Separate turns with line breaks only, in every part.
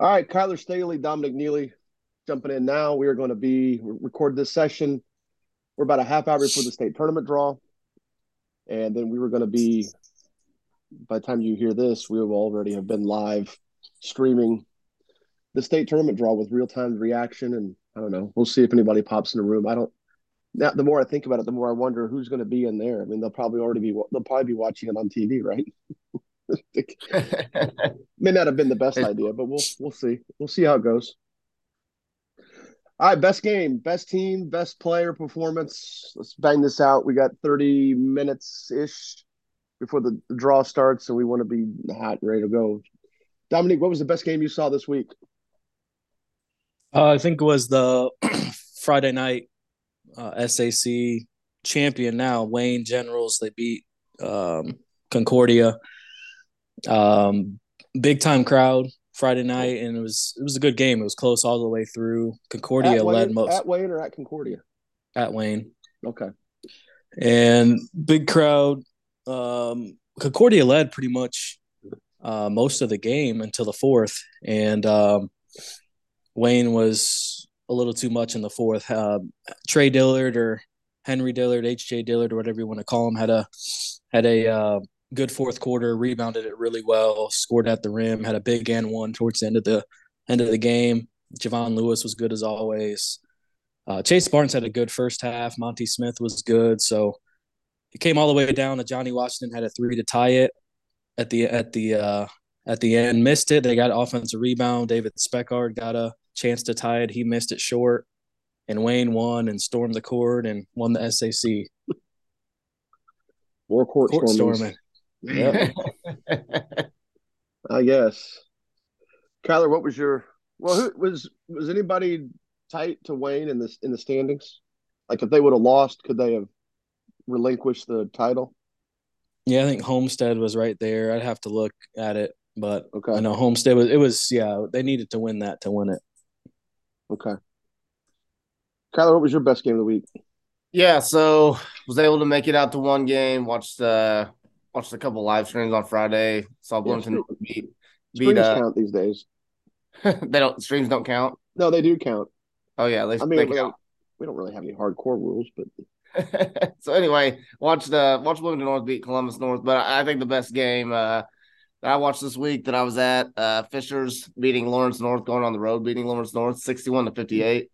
All right, Kyler Staley, Dominic Neely jumping in now. We are going to be record this session. We're about a half hour before the state tournament draw. And then we were going to be, by the time you hear this, we will already have been live streaming the state tournament draw with real time reaction. And I don't know, we'll see if anybody pops in the room. I don't, now the more I think about it, the more I wonder who's going to be in there. I mean, they'll probably already be, they'll probably be watching it on TV, right? May not have been the best idea, but we'll we'll see. We'll see how it goes. All right, best game, best team, best player performance. Let's bang this out. We got 30 minutes ish before the draw starts, so we want to be hot and ready to go. Dominique, what was the best game you saw this week?
Uh, I think it was the Friday night uh, SAC champion. Now Wayne Generals they beat um, Concordia. Um, big time crowd Friday night, and it was it was a good game. It was close all the way through. Concordia
at
led
Wayne,
most
at Wayne or at Concordia.
At Wayne.
Okay.
And big crowd. Um, Concordia led pretty much uh, most of the game until the fourth, and um, Wayne was a little too much in the fourth. Uh, Trey Dillard or Henry Dillard, H.J. Dillard, or whatever you want to call him, had a had a uh, good fourth quarter, rebounded it really well, scored at the rim, had a big and one towards the end of the end of the game. Javon Lewis was good as always. Uh, Chase Barnes had a good first half. Monty Smith was good. So it came all the way down to Johnny Washington had a three to tie it at the at the uh, at the end. Missed it. They got offensive rebound. David Speckard got a chance to tie it. He missed it short. And Wayne won and stormed the court and won the SAC.
More court,
Court
storming.
storming.
Yep. I guess. Kyler, what was your well? Who was was anybody tight to Wayne in this in the standings? Like if they would have lost, could they have relinquished the title?
Yeah, I think Homestead was right there. I'd have to look at it, but
Okay.
I know Homestead was. It was yeah. They needed to win that to win it.
Okay. Kyler, what was your best game of the week?
Yeah, so was able to make it out to one game. Watched uh watched a couple live streams on Friday. Saw Bloomington
stream-
beat
Streams
beat uh
count these days.
they don't streams don't count.
No, they do count.
Oh yeah, they,
I mean,
they
we
count.
don't, we don't really have any hardcore rules, but
so anyway, watched uh watched Bloomington North beat Columbus North, but I, I think the best game uh that I watched this week that I was at uh Fishers beating Lawrence North, going on the road beating Lawrence North, sixty one to fifty eight.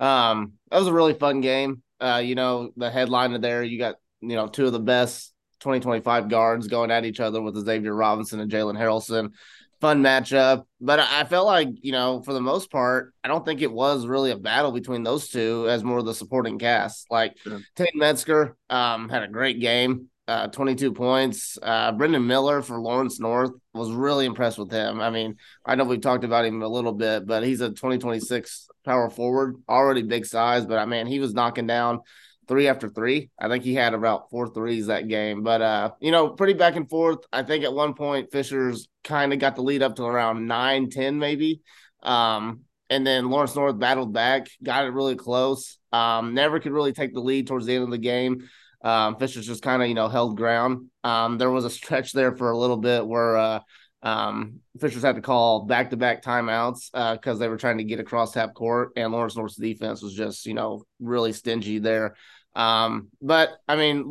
Um, that was a really fun game. Uh, you know, the headline of there, you got you know two of the best 2025 guards going at each other with Xavier Robinson and Jalen Harrelson. Fun matchup, but I I felt like you know for the most part, I don't think it was really a battle between those two as more of the supporting cast. Like
Yeah.
Tate Metzger um, had a great game, uh, 22 points. Uh, Brendan Miller for Lawrence North was really impressed with him. I mean, I know we've talked about him a little bit, but he's a 2026 power forward, already big size. But I mean, he was knocking down three after three. I think he had about four threes that game. But uh, you know, pretty back and forth. I think at one point Fisher's kind of got the lead up to around nine, 10 maybe. Um, and then Lawrence North battled back, got it really close. Um, never could really take the lead towards the end of the game. Um, Fisher's just kind of you know held ground. Um, there was a stretch there for a little bit where uh, um, Fishers had to call back to back timeouts because they were trying to get across half court, and Lawrence North's defense was just you know really stingy there. Um, but I mean,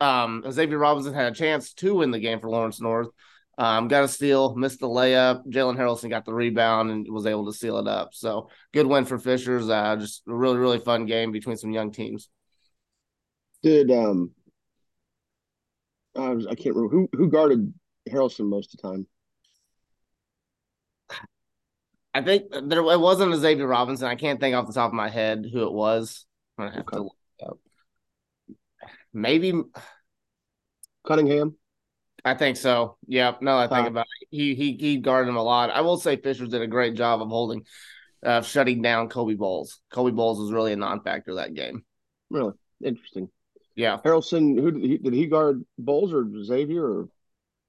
um, Xavier Robinson had a chance to win the game for Lawrence North. Um, got a steal, missed the layup. Jalen Harrelson got the rebound and was able to seal it up. So good win for Fishers. Uh, just a really, really fun game between some young teams.
did um I, was, I can't remember who who guarded Harrelson most of the time.
I think there it wasn't a Xavier Robinson. I can't think off the top of my head who it was. I'm gonna have
Okay.
to look it up. Maybe
Cunningham.
I think so. Yeah. No, I think
Huh.
about it. He he he guarded him a lot. I will say Fisher did a great job of holding, uh, shutting down Kobe Bowles. Kobe Bowles was really a non-factor that game.
Really interesting.
Yeah.
Harrelson, who did he, did he guard Bowles or Xavier or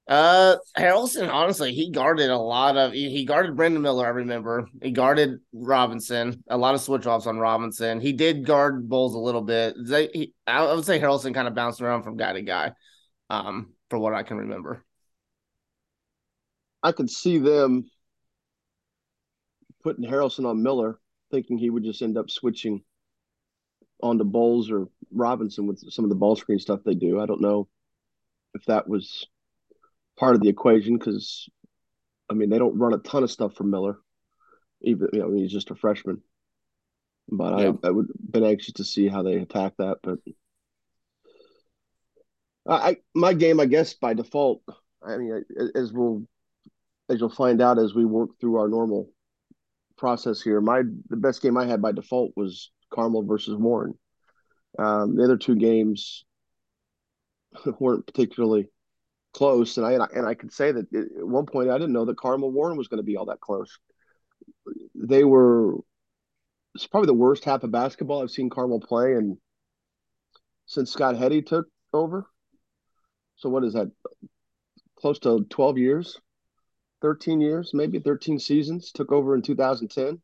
Uh, Harrelson, honestly, he guarded a lot of. He, guarded Brendan Miller. I remember he guarded Robinson. A lot of switch offs on Robinson. He did guard Bowles a little bit. They, he, I would say Harrelson kind of bounced around from guy to guy, um, for what I can remember.
I could see them putting Harrelson on Miller, thinking he would just end up switching onto Bowles or Robinson with some of the ball screen stuff they do. I don't know if that was part of the equation because, I mean, they don't run a ton of stuff for Miller. Even you know, he's just a freshman. But yeah. I, I would been anxious to see how they attack that. But I, my game, I guess, by default. I mean, as we'll as you'll find out as we work through our normal process here, my the best game I had by default was Carmel versus Warren. Um, the other two games weren't particularly close, and I and I could say that at one point I didn't know that Carmel Warren was going to be all that close. They were it's probably the worst half of basketball I've seen Carmel play, and since Scott Heady took over. So what is that? Close to twelve years, thirteen years, maybe thirteen seasons. Took over in two thousand ten.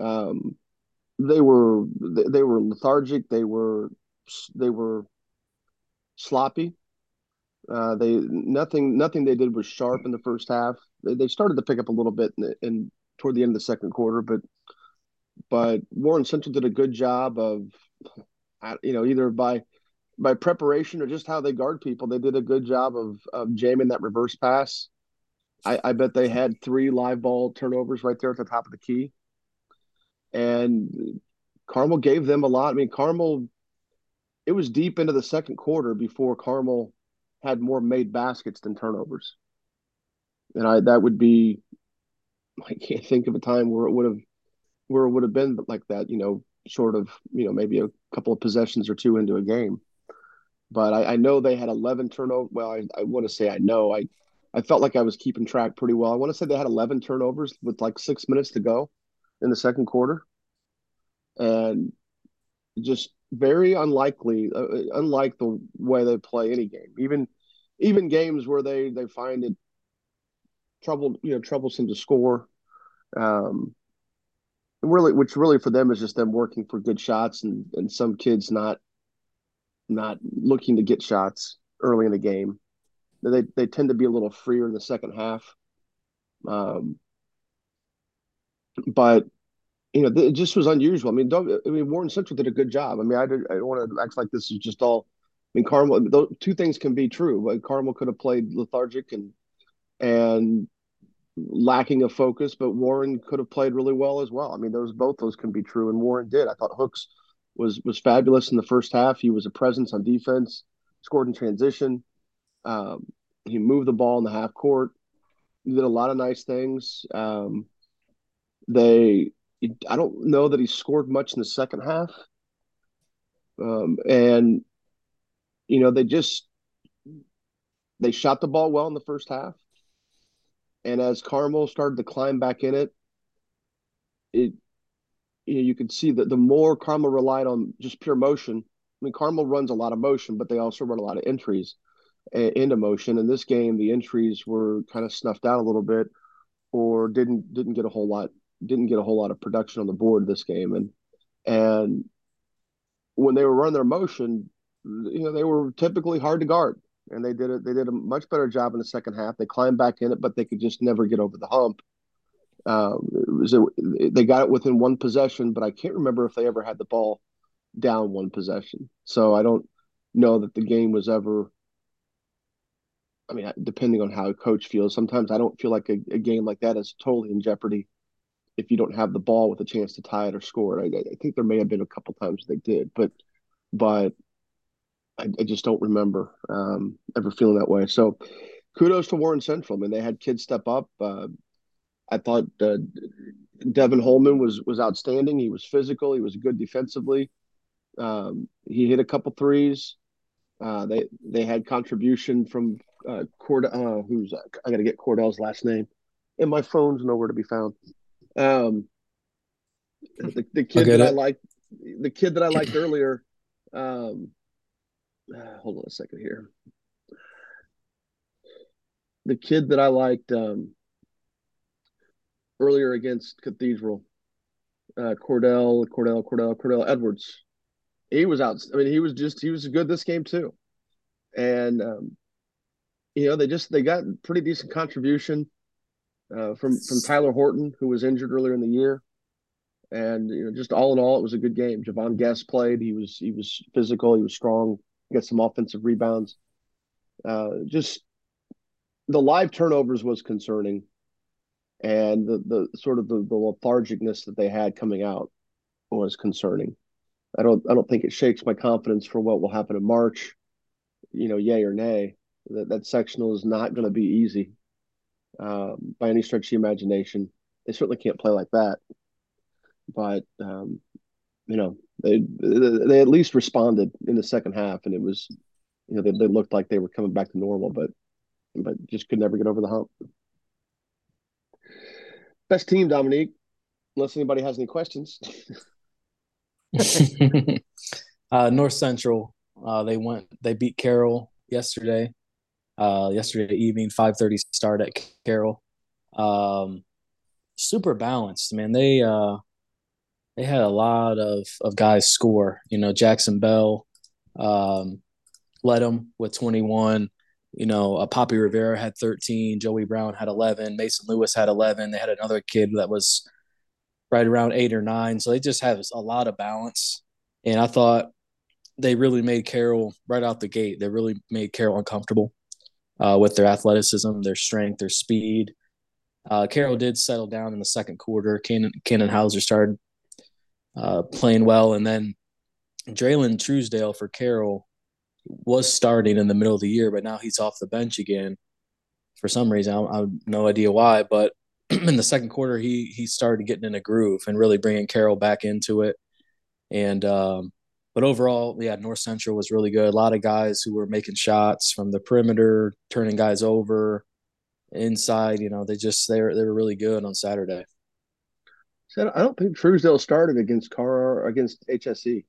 Um, they were they were lethargic. They were they were sloppy. Uh, they nothing nothing they did was sharp in the first half. They, they started to pick up a little bit in, in toward the end of the second quarter, but but Warren Central did a good job of, you know, either by by preparation or just how they guard people. They did a good job of of jamming that reverse pass. I, I bet they had three live ball turnovers right there at the top of the key, and Carmel gave them a lot. I mean, Carmel. It was deep into the second quarter before Carmel had more made baskets than turnovers, and I that would be. I can't think of a time where it would have where it would have been like that, you know, short of, you know, maybe a couple of possessions or two into a game. But I, I know they had 11 turnovers. Well, I, I want to say I know. I, I felt like I was keeping track pretty well. I want to say they had 11 turnovers with like six minutes to go in the second quarter. And just very unlikely, uh, uh unlike the way they play any game. Even even games where they they find it trouble, you know, troublesome to score. Um, really which really for them is just them working for good shots and and some kids not not looking to get shots early in the game they they tend to be a little freer in the second half um but you know it just was unusual i mean don't i mean warren central did a good job i mean i, did, I don't want to act like this is just all i mean carmel those two things can be true but carmel could have played lethargic and and lacking of focus, but Warren could have played really well as well. I mean, those both those can be true, and Warren did. I thought Hooks was was fabulous in the first half. He was a presence on defense, scored in transition. Um, he moved the ball in the half court. He did a lot of nice things. Um, they, I don't know that he scored much in the second half, um, and you know they just they shot the ball well in the first half. And as Carmel started to climb back in it, it you know you could see that the more Carmel relied on just pure motion. I mean, Carmel runs a lot of motion, but they also run a lot of entries into motion. In this game, the entries were kind of snuffed out a little bit, or didn't didn't get a whole lot didn't get a whole lot of production on the board this game. And and when they were running their motion, you know, they were typically hard to guard and they did it. They did a much better job in the second half. They climbed back in it, but they could just never get over the hump. Um, a, they got it within one possession, but I can't remember if they ever had the ball down one possession. So I don't know that the game was ever. I mean, depending on how a coach feels, sometimes I don't feel like a, a game like that is totally in jeopardy if you don't have the ball with a chance to tie it or score it. I, I think there may have been a couple times they did, but but I, I just don't remember um, ever feeling that way. So kudos to Warren Central. I mean, they had kids step up. Uh, I thought uh, Devin Holman was was outstanding. He was physical. He was good defensively. Um, he hit a couple threes. Uh, they they had contribution from uh, Cord. Uh, who's I got to get Cordell's last name, and my phone's nowhere to be found. Um, the, the kid that it. I liked, the kid that I liked earlier, um, uh, hold on a second here. The kid that I liked um, earlier against Cathedral, uh, Cordell, Cordell, Cordell, Cordell Edwards. He was out. I mean, he was just he was good this game too, and um, you know they just they got pretty decent contribution. Uh, from from Tyler Horton, who was injured earlier in the year, and you know, just all in all, it was a good game. Javon Guest played. He was he was physical. He was strong. Got some offensive rebounds. Uh, just the live turnovers was concerning, and the the sort of the, the lethargicness that they had coming out was concerning. I don't I don't think it shakes my confidence for what will happen in March. You know, yay or nay. That that sectional is not going to be easy um, by any stretch of the imagination. They certainly can't play like that. But um, you know, they they at least responded in the second half, and it was, you know, they, they looked like they were coming back to normal, but but just could never get over the hump. Best team, Dominique. Unless anybody has any questions.
uh, North Central, uh, they went. They beat Carroll yesterday. Uh, yesterday evening, five thirty start at Carroll. Um, super balanced, man. They uh, they had a lot of of guys score. You know, Jackson Bell um, led them with twenty one. You know, uh, Poppy Rivera had 13, Joey Brown had 11, Mason Lewis had 11. They had another kid that was right around eight or nine. So they just have a lot of balance. And I thought they really made Carroll right out the gate. They really made Carroll uncomfortable uh, with their athleticism, their strength, their speed. Uh, Carroll did settle down in the second quarter. Cannon, Cannon Hauser started uh, playing well. And then Draylen Truesdale for Carroll was starting in the middle of the year, but now he's off the bench again for some reason. I, I have no idea why, but in the second quarter, he he started getting in a groove and really bringing Carroll back into it. And um, but overall, yeah, North Central was really good. A lot of guys who were making shots from the perimeter, turning guys over, inside. You know, they just they were they were really good on Saturday.
I don't think Truesdale started against Car against HSE.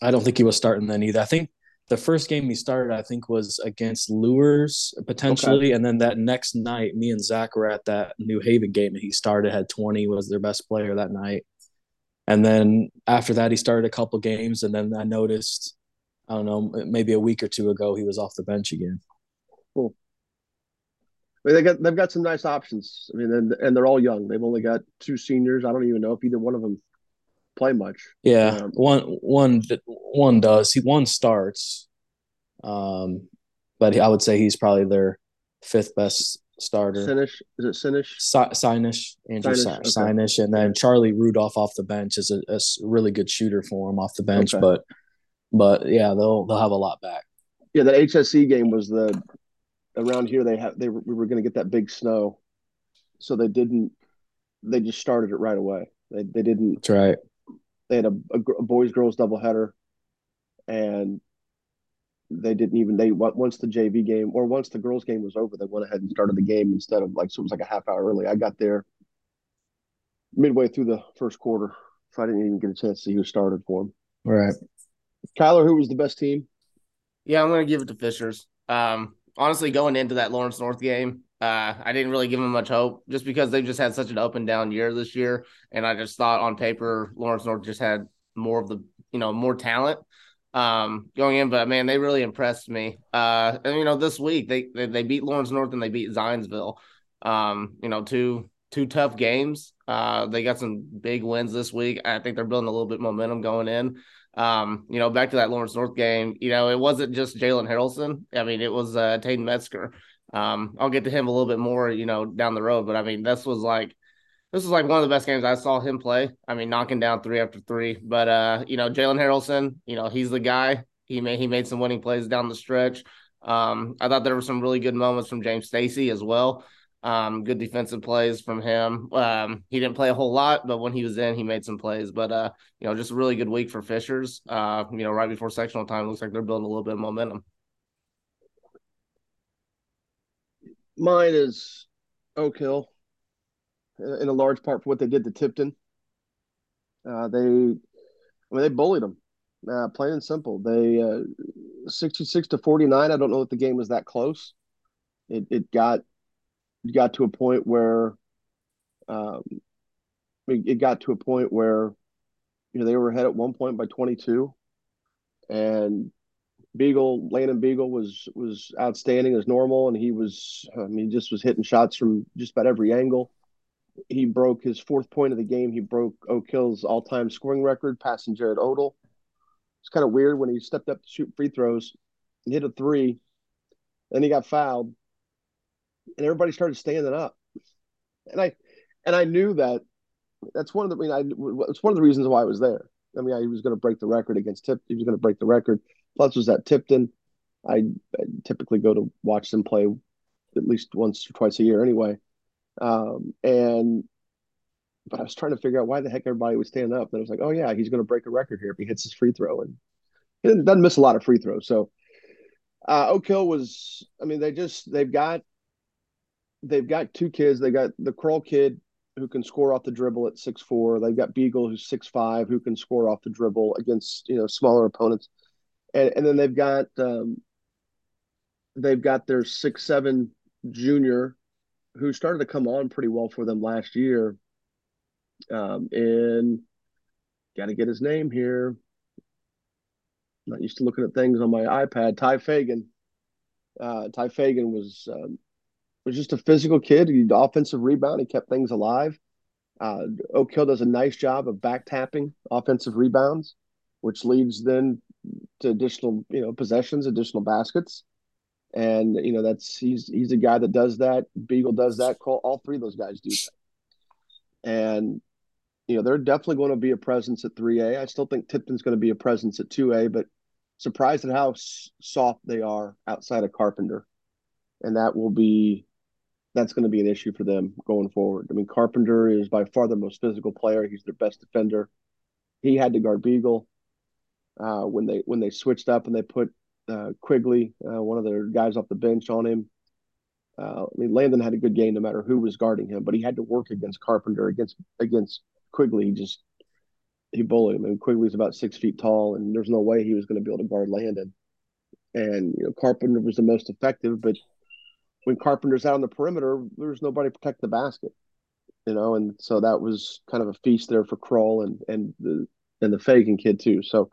I don't think he was starting then either. I think the first game he started, I think, was against Lures potentially, okay. and then that next night, me and Zach were at that New Haven game, and he started had twenty, was their best player that night, and then after that, he started a couple games, and then I noticed, I don't know, maybe a week or two ago, he was off the bench again.
Cool. I mean, they got they've got some nice options. I mean, and, and they're all young. They've only got two seniors. I don't even know if either one of them play much.
Yeah, um, one one one does. He one starts, um, but I would say he's probably their fifth best starter.
Sinish is it Sinish?
Sinish, Andrew Sinish, okay. and then Charlie Rudolph off the bench is a, a, really good shooter for him off the bench. Okay. But but yeah, they'll they'll have a lot back.
Yeah, that HSE game was the around here. They have they we were going to get that big snow, so they didn't. They just started it right away. They they didn't.
That's right
they had a, a, a boys girls doubleheader, and they didn't even they once the JV game or once the girls game was over, they went ahead and started the game instead of like so it was like a half hour early. I got there midway through the first quarter, so I didn't even get a chance to see who started for them.
Right,
Kyler, who was the best team?
Yeah, I'm going to give it to Fishers. Um, honestly, going into that Lawrence North game, uh, I didn't really give them much hope just because they've just had such an up and down year this year. And I just thought on paper, Lawrence North just had more of the, you know, more talent um, going in. But man, they really impressed me. Uh, and, you know, this week they, they, they beat Lawrence North and they beat Zionsville. Um, you know, two two tough games. Uh, they got some big wins this week. I think they're building a little bit momentum going in. Um, you know, back to that Lawrence North game, you know, it wasn't just Jalen Harrelson. I mean, it was uh, Taden Metzger. Um, I'll get to him a little bit more, you know, down the road. But I mean, this was like this was like one of the best games I saw him play. I mean, knocking down three after three. But uh, you know, Jalen Harrelson, you know, he's the guy. He made he made some winning plays down the stretch. Um, I thought there were some really good moments from James Stacy as well. Um, good defensive plays from him. Um, he didn't play a whole lot, but when he was in, he made some plays. But uh, you know, just a really good week for Fishers. Uh, you know, right before sectional time, looks like they're building a little bit of momentum.
Mine is Oak Hill, in a large part for what they did to Tipton. Uh, they, I mean, they bullied them, uh, plain and simple. They uh, sixty-six to forty-nine. I don't know if the game was that close. It it got it got to a point where, um, it got to a point where, you know, they were ahead at one point by twenty-two, and Beagle, Landon Beagle was was outstanding as normal, and he was I mean just was hitting shots from just about every angle. He broke his fourth point of the game. He broke Oak Hill's all time scoring record, passing Jared Odell. It's kind of weird when he stepped up to shoot free throws and hit a three, then he got fouled, and everybody started standing up. And I and I knew that that's one of the I mean I it's one of the reasons why I was there. I mean, I, he was going to break the record against Tip. He was going to break the record. Plus, was at Tipton. I, I, typically go to watch them play at least once or twice a year, anyway. Um, and but I was trying to figure out why the heck everybody was standing up. And I was like, oh yeah, he's going to break a record here if he hits his free throw, and he doesn't miss a lot of free throws. So uh, Oak Hill was. I mean, they just they've got they've got two kids. They got the Kroll kid who can score off the dribble at six four. They've got Beagle who's six five who can score off the dribble against you know smaller opponents, and and then they've got um, they've got their six seven junior who started to come on pretty well for them last year. Um, and got to get his name here. not used to looking at things on my iPad. Ty Fagan. Uh, Ty Fagan was um, was just a physical kid. He offensive rebound. He kept things alive. Uh, Oak Hill does a nice job of back tapping offensive rebounds, which leads then to additional, you know, possessions, additional baskets. And you know that's he's he's a guy that does that. Beagle does that. All three of those guys do that. And you know they're definitely going to be a presence at 3A. I still think Tipton's going to be a presence at 2A, but surprised at how soft they are outside of Carpenter, and that will be that's going to be an issue for them going forward. I mean, Carpenter is by far the most physical player. He's their best defender. He had to guard Beagle uh, when they when they switched up and they put uh, Quigley, uh, one of their guys off the bench, on him. Uh, I mean, Landon had a good game no matter who was guarding him, but he had to work against Carpenter against against Quigley. He just he bullied him. Mean, Quigley's about six feet tall, and there's no way he was going to be able to guard Landon. And you know, Carpenter was the most effective, but when Carpenter's out on the perimeter, there's nobody to protect the basket, you know, and so that was kind of a feast there for Kroll and and the and the Fagan kid too. So,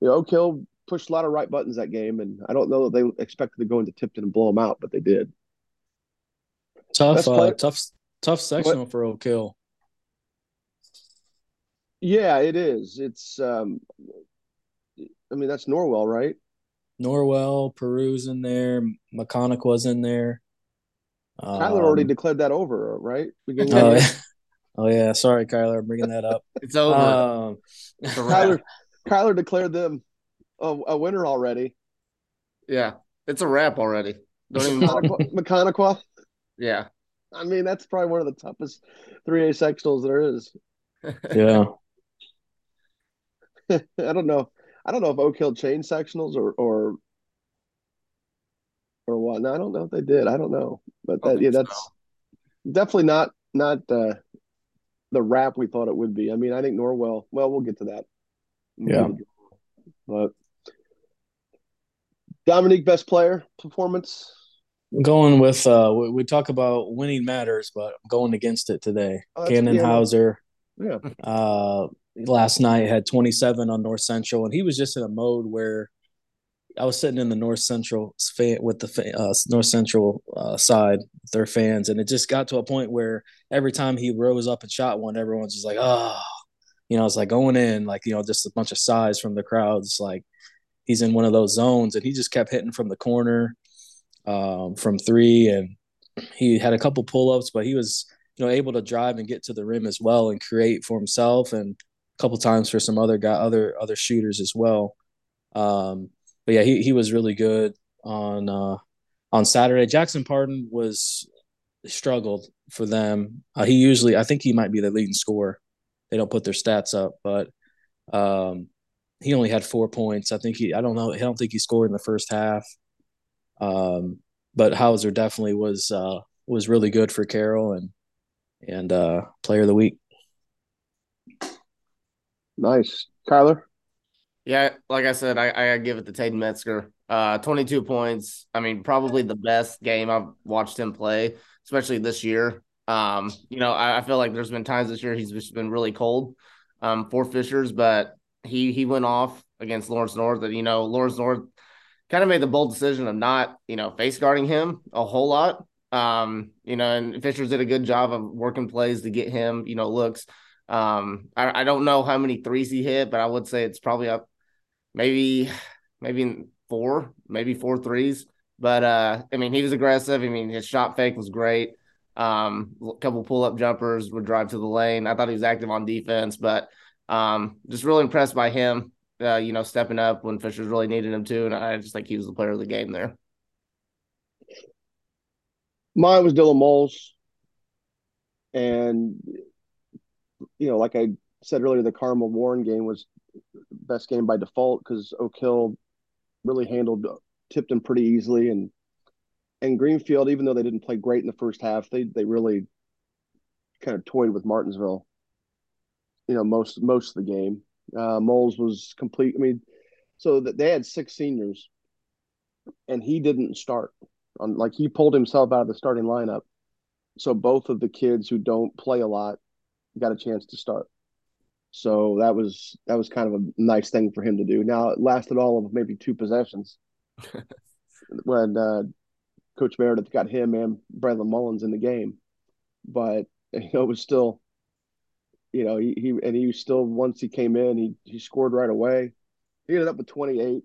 you know, Oak Hill pushed a lot of right buttons that game, and I don't know that they expected to go into Tipton and blow them out, but they did.
Tough, uh, tough, tough sectional what? for Oak Hill.
Yeah, it is. It's, um, I mean, that's Norwell, right?
Norwell, Peru's in there, Maconaquah was in there.
Kyler um, already declared that over, right?
Oh yeah. oh yeah, sorry, Kyler, I'm bringing that up.
it's over. Um,
Kyler, Kyler declared them a, a, winner already.
Yeah, it's a wrap already.
Don't even Maconaquah.
Yeah,
I mean that's probably one of the toughest three A sectionals there is.
Yeah.
I don't know. I don't know if Oak Hill changed sectionals or or or what. No, I don't know if they did. I don't know, but that, yeah, that's so. definitely not not uh, the wrap we thought it would be. I mean, I think Norwell. Well, we'll get to that.
Yeah,
but Dominique, best player performance.
I'm going with uh, we, we, talk about winning matters, but I'm going against it today. Oh, Cannon Hauser.
Yeah.
Uh, last night had 27 on North Central, and he was just in a mode where I was sitting in the North Central fan with the uh, North Central uh, side, their fans, and it just got to a point where every time he rose up and shot one, everyone's just like, oh, you know, it's like going in, like you know, just a bunch of sighs from the crowds, like he's in one of those zones, and he just kept hitting from the corner, um, from three, and he had a couple pull ups, but he was you know able to drive and get to the rim as well and create for himself and a couple times for some other guy, other other shooters as well. Um, but yeah, he he was really good on uh, on Saturday. Jackson Pardon was struggled for them. Uh, he usually, I think he might be the leading scorer. They don't put their stats up, but um, he only had four points. I think he, I don't know, I don't think he scored in the first half. Um, but Hauser definitely was uh, was really good for Carroll and and uh, player of the week.
Nice. Kyler?
Yeah, like I said, I, I give it to Taden Metzger. Uh, 22 points. I mean, probably the best game I've watched him play, especially this year. Um, you know, I, I feel like there's been times this year he's just been really cold um, for Fishers, but he he went off against Lawrence North. And, you know, Lawrence North kind of made the bold decision of not, you know, face guarding him a whole lot. Um, you know, and Fishers did a good job of working plays to get him, you know, looks. Um, I, I don't know how many threes he hit, but I would say it's probably up maybe maybe four, maybe four threes. But uh, I mean, he was aggressive. I mean, his shot fake was great. Um, a couple pull up jumpers would drive to the lane. I thought he was active on defense, but um, just really impressed by him. Uh, you know, stepping up when Fishers really needed him to, and I just think he was the player of the game there.
Mine was Dylan Moles, and you know, like I said earlier, the Carmel Warren game was best game by default because Oak Hill really handled tipped Tipton pretty easily, and and Greenfield, even though they didn't play great in the first half, they they really kind of toyed with Martinsville. You know, most most of the game. Uh, Moles was complete. I mean, so that they had six seniors, and he didn't start. On like he pulled himself out of the starting lineup, so both of the kids who don't play a lot got a chance to start. So that was that was kind of a nice thing for him to do. Now it lasted all of maybe two possessions when uh, Coach Meredith got him and Bradley Mullins in the game, but you know, it was still, you know, he, he and he was still once he came in, he he scored right away. He ended up with 28.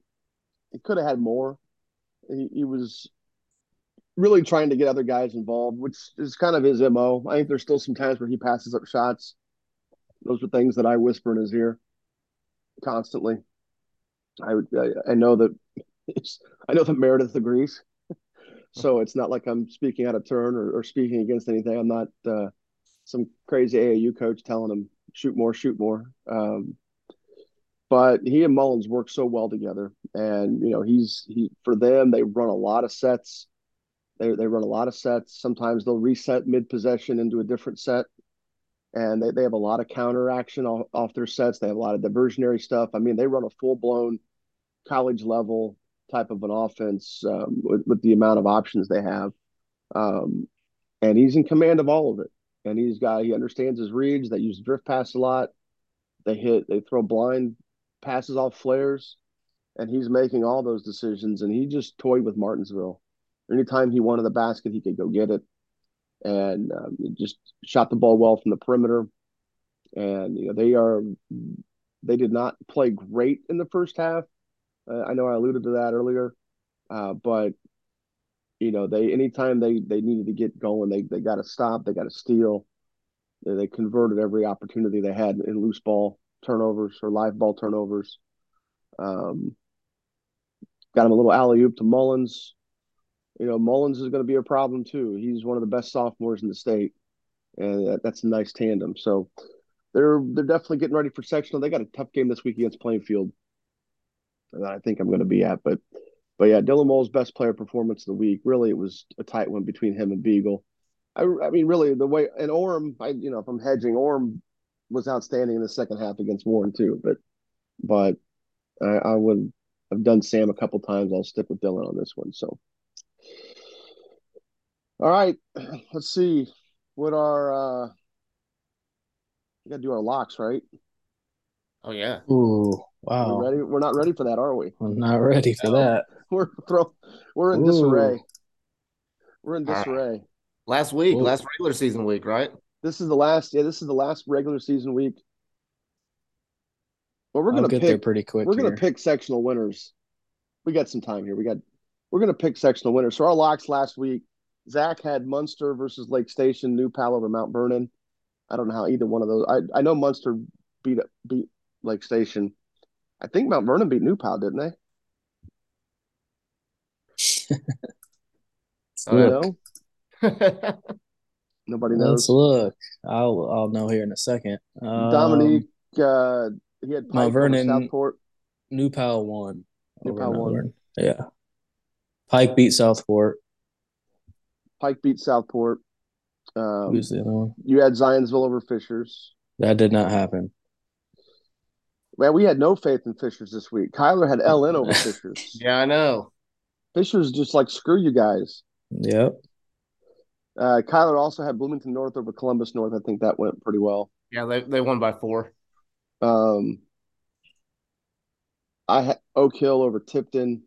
He could have had more. He, he was really trying to get other guys involved, which is kind of his mo. I think there's still some times where he passes up shots. Those are things that I whisper in his ear constantly. I would I, I know that I know that Meredith agrees. so it's not like I'm speaking out of turn or, or speaking against anything. I'm not uh, some crazy AAU coach telling him shoot more, shoot more. Um, but he and Mullins work so well together, and you know he's he for them they run a lot of sets. They they run a lot of sets. Sometimes they'll reset mid possession into a different set, and they, they have a lot of counter action off, off their sets. They have a lot of diversionary stuff. I mean, they run a full blown college level type of an offense um, with, with, the amount of options they have. Um, and he's in command of all of it. And he's got he understands his reads. They use drift pass a lot. They hit they throw blind passes off flares, and he's making all those decisions. And he just toyed with Martinsville. Anytime he wanted the basket, he could go get it, and um, just shot the ball well from the perimeter. And you know they are they did not play great in the first half, uh, I know I alluded to that earlier, uh, but you know they anytime they they needed to get going, they they got to stop, they got to steal. They, they converted every opportunity they had in loose ball turnovers or live ball turnovers. Um, got him a little alley oop to Mullins. You know, Mullins is going to be a problem too. He's one of the best sophomores in the state, and that, that's a nice tandem. So they're they're definitely getting ready for sectional. They got a tough game this week against Plainfield that I think I'm going to be at. But but yeah, Dylan Mole's best player performance of the week. Really, it was a tight one between him and Beagle. I, I mean, really, the way and Orm, I you know, if I'm hedging, Orm was outstanding in the second half against Warren too. But but I, I would I've done Sam a couple times. I'll stick with Dylan on this one. So all right, let's see what our uh we got to do our locks, right?
Oh yeah.
Ooh. Wow.
We're ready? We're not ready for that, are we?
I'm not ready for no. that.
We're throw, we're in Ooh. disarray. We're in disarray. Right.
Last week, Ooh. last regular season week, right?
This is the last. Yeah, this is the last regular season week. But we're gonna
get
pick,
there pretty quick.
We're gonna pick sectional winners. We got some time here. We got. We're gonna pick sectional winners. So our locks last week, Zach had Munster versus Lake Station, New Pal over Mount Vernon. I don't know how either one of those. I I know Munster beat up beat Lake Station. I think Mount Vernon beat New Pal, didn't they?
Oh,
Nobody knows.
Let's look. I'll I'll know here in a second.
Um, Dominique, uh, he had
Pike Mount Vernon, Southport. New Pal won.
New Pal won.
Yeah. Pike beat Southport.
Pike beat Southport. Um,
Who's the other one?
You had Zionsville over Fishers.
That did not happen.
Man, we had no faith in Fishers this week. Kyler had LN over Fishers.
yeah, I know.
Fishers just like screw you guys.
Yep.
Uh, Kyler also had Bloomington North over Columbus North. I think that went pretty well.
Yeah, they they won by four.
Um, I had Oak Hill over Tipton.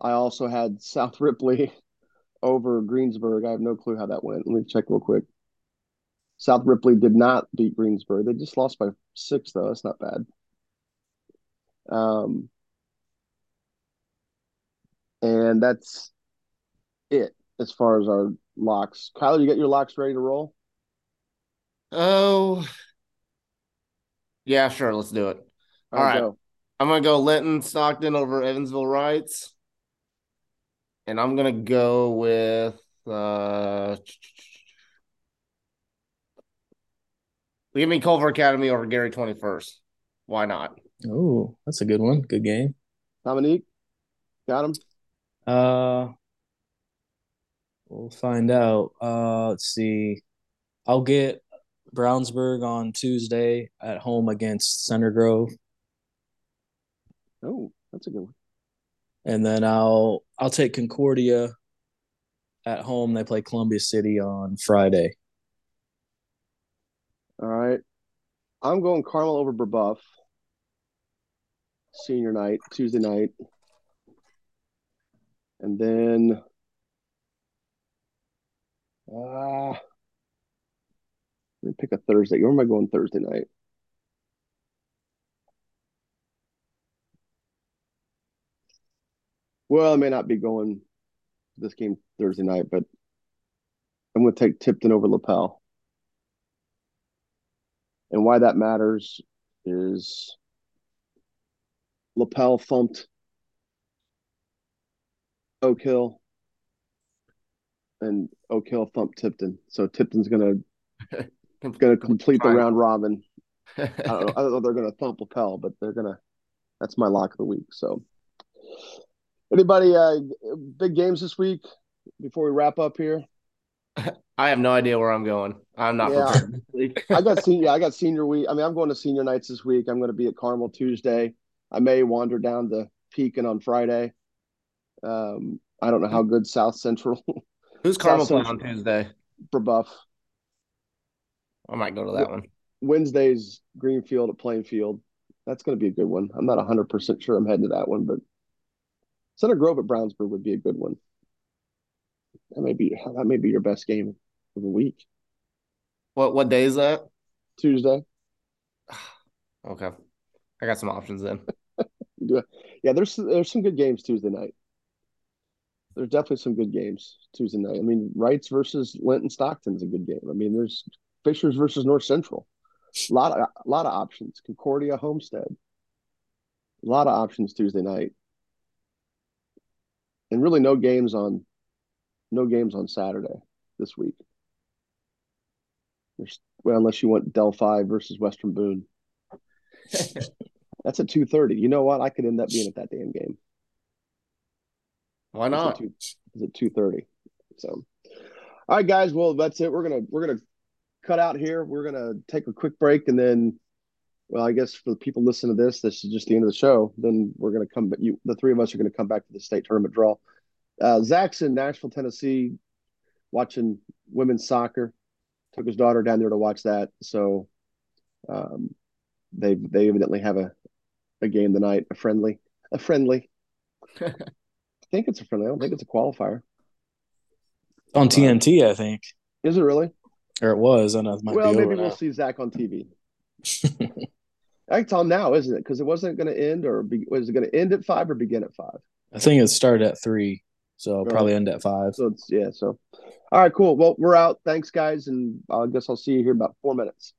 I also had South Ripley over Greensburg. I have no clue how that went. Let me check real quick. South Ripley did not beat Greensburg. They just lost by six, though. That's not bad. Um, and that's it as far as our locks. Kyle, you got your locks ready to roll?
Oh, yeah, sure. Let's do it. All, All right. Go. I'm going to go Linton Stockton over Evansville Reitz. And I'm going to go with. Uh, give me Culver Academy over Gary 21st. Why not?
Oh, that's a good one. Good game.
Dominique, got him.
Uh, we'll find out. Uh, let's see. I'll get Brownsburg on Tuesday at home against Center Grove.
Oh, that's a good one.
And then I'll I'll take Concordia at home. They play Columbia City on Friday.
All right. I'm going Carmel over Brebeuf. Senior night, Tuesday night. And then uh let me pick a Thursday. Where am I going Thursday night? Well, I may not be going this game Thursday night, but I'm going to take Tipton over Lapel. And why that matters is Lapel thumped Oak Hill and Oak Hill thumped Tipton. So Tipton's going to going to complete the round robin. I don't know, I don't know they're going to thump Lapel, but they're to. That's my lock of the week. So, anybody uh big games this week before we wrap up here?
I have no idea where I'm going. I'm not yeah. prepared.
I got senior. I got senior week. I mean, I'm going to senior nights this week. I'm going to be at Carmel Tuesday. I may wander down to Pekin on Friday. Um, I don't know how good South Central.
Who's Carmel playing on Tuesday?
Brebeuf.
I might go to that one.
Wednesday's Greenfield at Plainfield. That's going to be a good one. I'm not 100% sure I'm heading to that one, but Center Grove at Brownsburg would be a good one. That may be that may be your best game of the week.
What what day is that?
Tuesday.
okay. I got some options then.
yeah, there's there's some good games Tuesday night. There's definitely some good games Tuesday night. I mean, Reitz versus Linton Stockton's a good game. I mean, there's Fishers versus North Central. A lot of a lot of options. Concordia Homestead. A lot of options Tuesday night. And really no games on no games on Saturday this week. There's well, unless you want Delphi versus Western Boone. That's at two thirty. You know what? I could end up being at that damn game.
Why not?
Is it two thirty? So, all right, guys. Well, that's it. We're gonna we're gonna cut out here. We're gonna take a quick break, and then, well, I guess for the people listening to this, this is just the end of the show. Then we're gonna come. But you, the three of us, are gonna come back to the state tournament draw. Uh, Zach's in Nashville, Tennessee, watching women's soccer. Took his daughter down there to watch that. So, um, they they evidently have a a game tonight, a friendly, a friendly. I think it's a friendly. I don't think it's a qualifier.
On TNT, I think.
Is it really?
Or it was. I know.
well, maybe we'll now. see Zach on TV. It's on now, isn't it? Because it wasn't going to end, or be, was it going to end at five or begin at five?
I think it started at three, so right. probably end at five.
So it's yeah. So, all right, cool. Well, we're out. Thanks, guys, and I guess I'll see you here about four minutes.